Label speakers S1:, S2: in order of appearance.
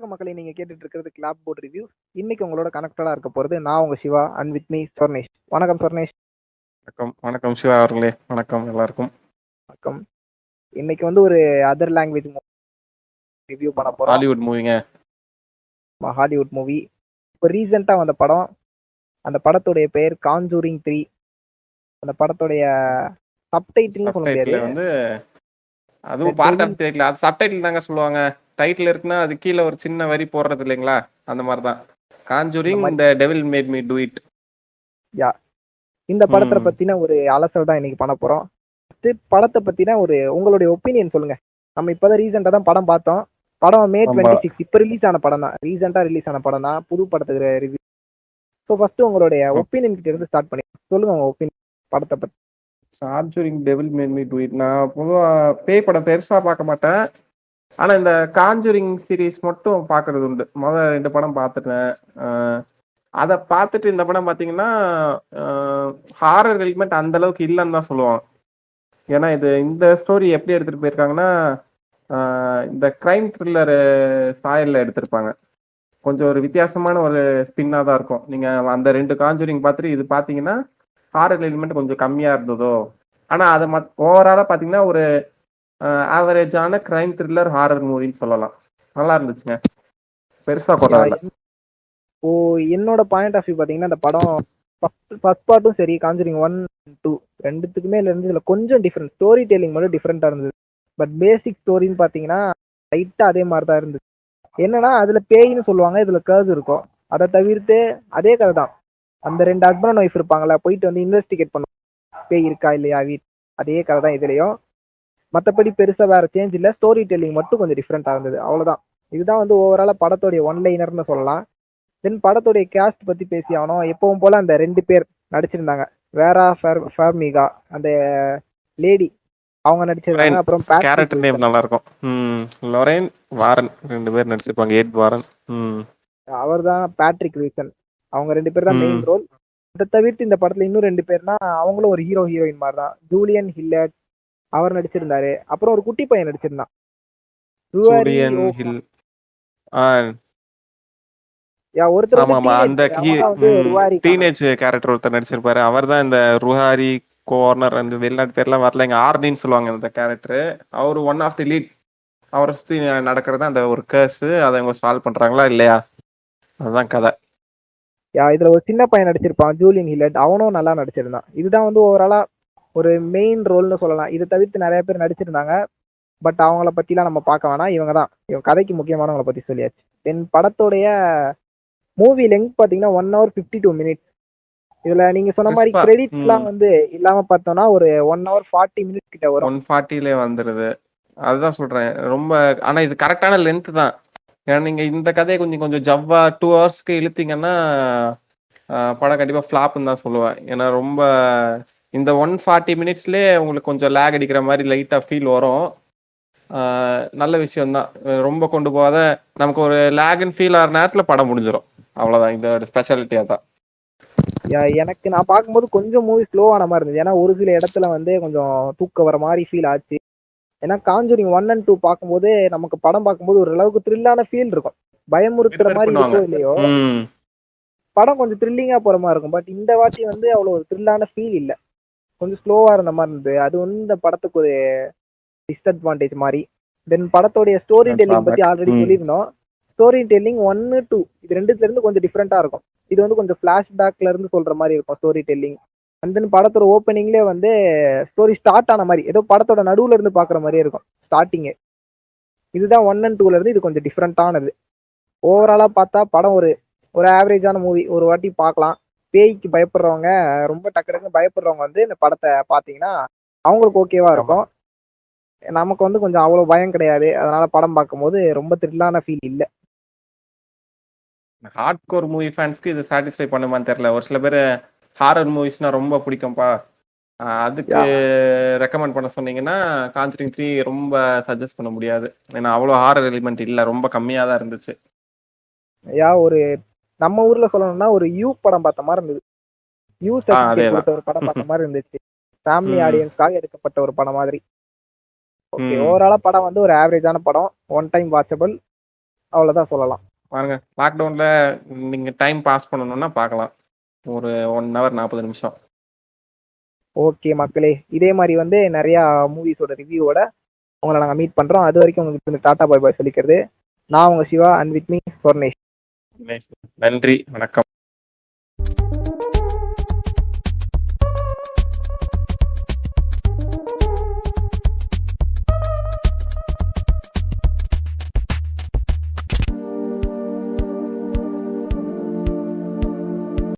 S1: வணக்கம் மக்களே நீங்க கேட்டுட்டு இருக்கிறது கிளாப் போர்ட் ரிவ்யூ இன்னைக்கு உங்களோட கனெக்டடா இருக்க போறது நான் உங்க Siva and with me Sornesh வணக்கம் சொர்ணேஷ்
S2: வணக்கம். வணக்கம் சிவா அவர்களே. வணக்கம் எல்லாருக்கும்.
S1: வணக்கம். இன்னைக்கு வந்து ஒரு அதர் லாங்குவேஜ் ரிவ்யூ பண்ண போறோம்.
S2: ஹாலிவுட் மூவிங்க
S1: ஹாலிவுட் மூவி இப்போ ரீசெண்டா வந்த படம். அந்த படத்துடைய பெயர் காஞ்சூரிங் த்ரீ அந்த படத்துடைய சப்டைட்டில்னு சொல்ல முடியாது.
S2: வந்து அதுவும் பார்ட் ஆஃப் டைட்டில் அது சப்டைட்டில் தாங்க சொல்லுவாங்க. டைட்டில் இருக்குன்னா அது கீழே ஒரு சின்ன வரி போடுறது இல்லைங்களா? அந்த மாதிரி தான் காஞ்சூரிங் இந்த devil made me do it
S1: இந்த படத்தை. பத்தின ஒரு அலசல் தான் இன்னைக்கு பண்ண போறோம். படத்தை பத்தின ஒரு உங்களுடைய ஒப்பீனியன் சொல்லுங்க. நம்ம இப்பதான் ரீசெண்டா தான் படம் பார்த்தோம். படம் மே. டுவெண்ட்டி சிக்ஸ் இப்போ ரிலீஸ் ஆன படம் தான். ரீசெண்டா ரிலீஸ் ஆன படம் தான். புது படத்துக்கு ரிவ்யூ ஸோ ஃபர்ஸ்ட் உங்களுடைய ஒப்பீனியன் கிட்ட இருந்து ஸ்டார்ட் பண்ணி சொல்லுங்க உங்க ஒப்பீனியன் படத்தை பத்தி.
S2: Conjuring devil made me do it நான் பொதுவா பேய் படம் பெருசா பார்க்க மாட்டேன். ஆனா இந்த காஞ்சூரிங் சீரிஸ் மட்டும் பாக்குறது உண்டு. முதல் ரெண்டு படம் பார்த்துட்டேன் அதை பார்த்துட்டு இந்த படம் பார்த்தீங்கன்னா ஹாரர் எலிமெண்ட் அந்த அளவுக்கு இல்லைன்னு தான் சொல்லுவான் ஏன்னா இது இந்த ஸ்டோரி எப்படி எடுத்துட்டு போயிருக்காங்கன்னா இந்த கிரைம் த்ரில்லர் சாயல்ல எடுத்திருப்பாங்க. கொஞ்சம் ஒரு வித்தியாசமான ஒரு ஸ்பின்னா தான் இருக்கும். நீங்க அந்த ரெண்டு காஞ்சூரிங் பார்த்துட்டு இது பார்த்தீங்கன்னா ஹாரர் எலிமெண்ட் கொஞ்சம் கம்மியா இருந்ததோ? ஆனா அதை மத் ஓவராலா பாத்தீங்கன்னா ஒரு ஆவரேஜான கிரைம் த்ரில்லர் ஹாரர் மூவின்னு சொல்லலாம். நல்லா இருந்துச்சுங்க. பெருசா கொண்டாடல
S1: ஓ என்னோட பாயிண்ட் ஆஃப் வியூ பாத்தீங்கன்னா இந்த படம் ஃபர்ஸ்ட் பார்ட்டும் சரி காஞ்சரிங் ஒன் டூ ரெண்டுத்துக்குமே இருந்து இதுல கொஞ்சம் டிஃப்ரெண்ட் ஸ்டோரி டெல்லிங் மட்டும் டிஃப்ரெண்டா இருந்தது. பட் பேசிக் ஸ்டோரின்னு பாத்தீங்கன்னா லைட்டா அதே மாதிரி தான் இருந்தது. என்னன்னா அதுல பேய்னு சொல்லுவாங்க. இதுல கர்ஸ் இருக்கும். அதை தவிர்த்து அதே கதை தான். அந்த ரெண்டு ஹஸ்பண்ட் ஒய்ஃப் இருப்பாங்கல்ல போயிட்டு வந்து இன்வெஸ்டிகேட் பண்ணுவாங்க. பேய் இருக்கா இல்லையா வீட் அதே கதை தான் இதுலயும். மற்றபடி பெருசா வேற சேஞ்ச் இல்ல. ஸ்டோரி டெல்லிங் மட்டும் கொஞ்சம் டிஃப்ரெண்டா இருந்தது. அவ்வளவுதான். இதுதான் வந்து ஓவராலா படத்தோடைய ஒன் லைனர்னு சொல்லலாம். தென் படத்துடைய கேஸ்ட் பத்தி பேசி ஆகணும். எப்பவும் போல அந்த ரெண்டு பேர் நடிச்சிருந்தாங்க. வேரா ஃபர்மிகா அந்த லேடி அவங்க நடிச்சிருந்தாங்க. அப்புறம்
S2: கேரக்டர் நேம் நல்லா இருக்கும் லொரேன் வாரன் ரெண்டு பேர் நடிச்சிருப்பாங்க. எட் வாரன்
S1: அவர் தான் பேட்ரிக் வில்சன் அவங்க ரெண்டு பேர் தான் மெயின். ரோல் அதை தவிர்த்து இந்த படத்துல இன்னும் ரெண்டு பேர்னா அவங்களும் ஒரு ஹீரோ ஹீரோயின் மாதிரி தான் ஜூலியன் ஹில்லட் அவர் நடிச்சிருந்தாரு. அப்புறம் ஒரு குட்டி பையன் நடிச்சிருந்தான். ஒருத்தர்
S2: அந்த நடிச்சிருப்பாரு. அவர் தான் இந்த ருஹாரி கோர்னர் அந்த வெளிநாட்டு பேர்லாம் வரல. இங்க ஆர்னின்னு சொல்லுவாங்க இந்த கேரக்டர் அவர் ஒன் ஆஃப் தி லீட் அவரை சுத்தி நடக்கிறது அந்த ஒரு கேஸ் அதை அவங்க சால்வ் பண்றாங்களா இல்லையா? அதுதான் கதை.
S1: யா இதுல ஒரு சின்ன பையன் நடிச்சிருப்பான் ஜூலியன் ஹில்லட் அவனும் நல்லா நடிச்சிருந்தான். இதுதான் வந்து ஓவராலா ஒரு மெயின் ரோல்னு சொல்லலாம். இதை தவிர்த்து நிறைய பேர் நடிச்சிருந்தாங்க. பட் அவங்கள பத்திலாம் நம்ம பார்க்க வேணாம். இவங்க தான். இவங்க கதைக்கு முக்கியமானவங்கள பத்தி சொல்லியாச்சு. தென் படத்தோடைய மூவி லெங்க் பாத்தீங்கன்னா one hour fifty two minutes இதுல நீங்க சொன்ன மாதிரி
S2: Crisp-ஆ,
S1: கிரெடிட்ஸ்லாம்
S2: ம்.
S1: வந்து இல்லாம பார்த்தோம்னா ஒரு ஒன் ஹவர் ஃபார்ட்டி மினிட்ஸ் கிட்ட வரும்.
S2: ஒன் ஃபார்ட்டிலே வந்துருது. அதுதான் சொல்றேன். ரொம்ப ஆனா இது கரெக்டான லென்த் தான். ஏன்னா நீங்க இந்த கதையை கொஞ்சம் கொஞ்சம் ஜவ்வா டூ ஹவர்ஸ்க்கு இழுத்தீங்கன்னா படம் கண்டிப்பா ஃபிளாப்னு தான் சொல்லுவேன். ஏன்னா ரொம்ப இந்த ஒன் ஃபார்ட்டி மினிட்ஸ்லயே உங்களுக்கு கொஞ்சம் லேக் அடிக்கிற மாதிரி லைட்டா ஃபீல் வரும். நல்ல விஷயம் தான் ரொம்ப கொண்டு போகாத நமக்கு ஒரு லேக்னு ஃபீல் ஆகிற நேரத்துல படம் முடிஞ்சிடும் அவ்வளவுதான் இதோட ஸ்பெஷாலிட்டி அதான்.
S1: யா, எனக்கு நான் பார்க்கும்போது கொஞ்சம் மூவி ஸ்லோவான மாதிரி இருந்தது. ஏன்னா ஒரு சில இடத்துல வந்து கொஞ்சம் தூக்க வர மாதிரி ஃபீல் ஆச்சு. ஏன்னா காஞ்சூரிங் ஒன் அண்ட் டூ பார்க்கும்போது நமக்கு படம் பார்க்கும்போது ஒரு அளவுக்கு த்ரில்லான ஃபீல் இருக்கும். பயமுறுத்துற மாதிரி இருக்கோ. இல்லையோ. படம் கொஞ்சம் த்ரில்லிங்கா போற மாதிரி இருக்கும். பட் இந்த வாட்டி வந்து அவ்வளோ ஒரு த்ரில்லான ஃபீல் இல்ல. கொஞ்சம் ஸ்லோவா இருந்த மாதிரி இருந்தது. அது வந்து இந்த படத்துக்கு ஒரு டிஸ்அட்வான்டேஜ் மாதிரி. தென் படத்தோடைய ஸ்டோரி டெல்லிங் பத்தி ஆல்ரெடி. சொல்லியிருந்தோம். ஸ்டோரி டெல்லிங் ஒன்னு டூ இது ரெண்டுத்துல இருந்து கொஞ்சம் டிஃப்ரெண்டா இருக்கும். இது வந்து கொஞ்சம் ஃபிளாஷ்பேக்ல இருந்து சொல்ற மாதிரி இருக்கும் ஸ்டோரி டெல்லிங் அண்ட் தென் படத்தோட ஓப்பனிங்லேயே வந்து ஸ்டோரி ஸ்டார்ட் ஆன மாதிரி ஏதோ படத்தோட நடுவுல இருந்து பாக்குற மாதிரியே இருக்கும் ஸ்டார்டிங்கே இதுதான் ஒன் அண்ட் டூல இருந்து இது கொஞ்சம் டிஃப்ரெண்டானது ஓவராலா பார்த்தா படம் ஒரு ஒரு ஆவரேஜான மூவி ஒரு வாட்டி பார்க்கலாம். பேய்க்கு பயப்படுறவங்க ரொம்ப டக்கு டக்குன்னு பயப்படுறவங்க வந்து இந்த படத்தை பார்த்தீங்கன்னா அவங்களுக்கு ஓகேவா இருக்கும். நமக்கு வந்து கொஞ்சம் அவ்வளோ பயம் கிடையாது. அதனால படம் பார்க்கும்போது ரொம்ப த்ரில்லான ஃபீல் இல்லை.
S2: ஹார்ட் கோர் மூவி ஃபேன்ஸ்க்கு இது சாட்டிஸ்ஃபை பண்ணுமான்னு தெரியல. ஒரு சில பேர் ஹாரர் மூவிஸ்னா ரொம்ப பிடிக்கும்ப்பா அதுக்கு ரெக்கமெண்ட் பண்ண சொன்னீங்கன்னா காஞ்சரிங் த்ரீ ரொம்ப சஜஸ்ட் பண்ண முடியாது. ஏன்னா அவ்வளோ ஹாரர் எலிமெண்ட் இல்லை. ரொம்ப கம்மியாக தான் இருந்துச்சு.
S1: யா ஒரு நம்ம ஊர்ல சொல்லணும்னா ஒரு யூ படம் பார்த்த மாதிரி இருந்தது. யூ. கொடுத்த ஒரு படம் பார்த்த மாதிரி இருந்துச்சு. ஃபேமிலி. ஆடியன்ஸ்க்காக எடுக்கப்பட்ட ஒரு படம் மாதிரி. ஓகே. ஓவராலா படம் வந்து ஒரு ஆவரேஜான படம். ஒன் டைம் வாட்சபிள் அவ்வளோதான் சொல்லலாம்.
S2: பாருங்க லாக்டவுன்ல நீங்க டைம் பாஸ் பண்ணணும்னா பார்க்கலாம். ஒரு ஒன் ஹவர் நாற்பது நிமிஷம்.
S1: ஓகே மக்களே. இதே மாதிரி வந்து நிறையா மூவிஸோட ரிவ்யூவோட உங்களை நாங்கள் மீட் பண்ணுறோம் அது வரைக்கும் உங்களுக்கு இந்த டாடா பாய் பாய் சொல்லிக்கிறது. நான் உங்கள் Siva and with me Sornesh
S2: நன்றி வணக்கம்.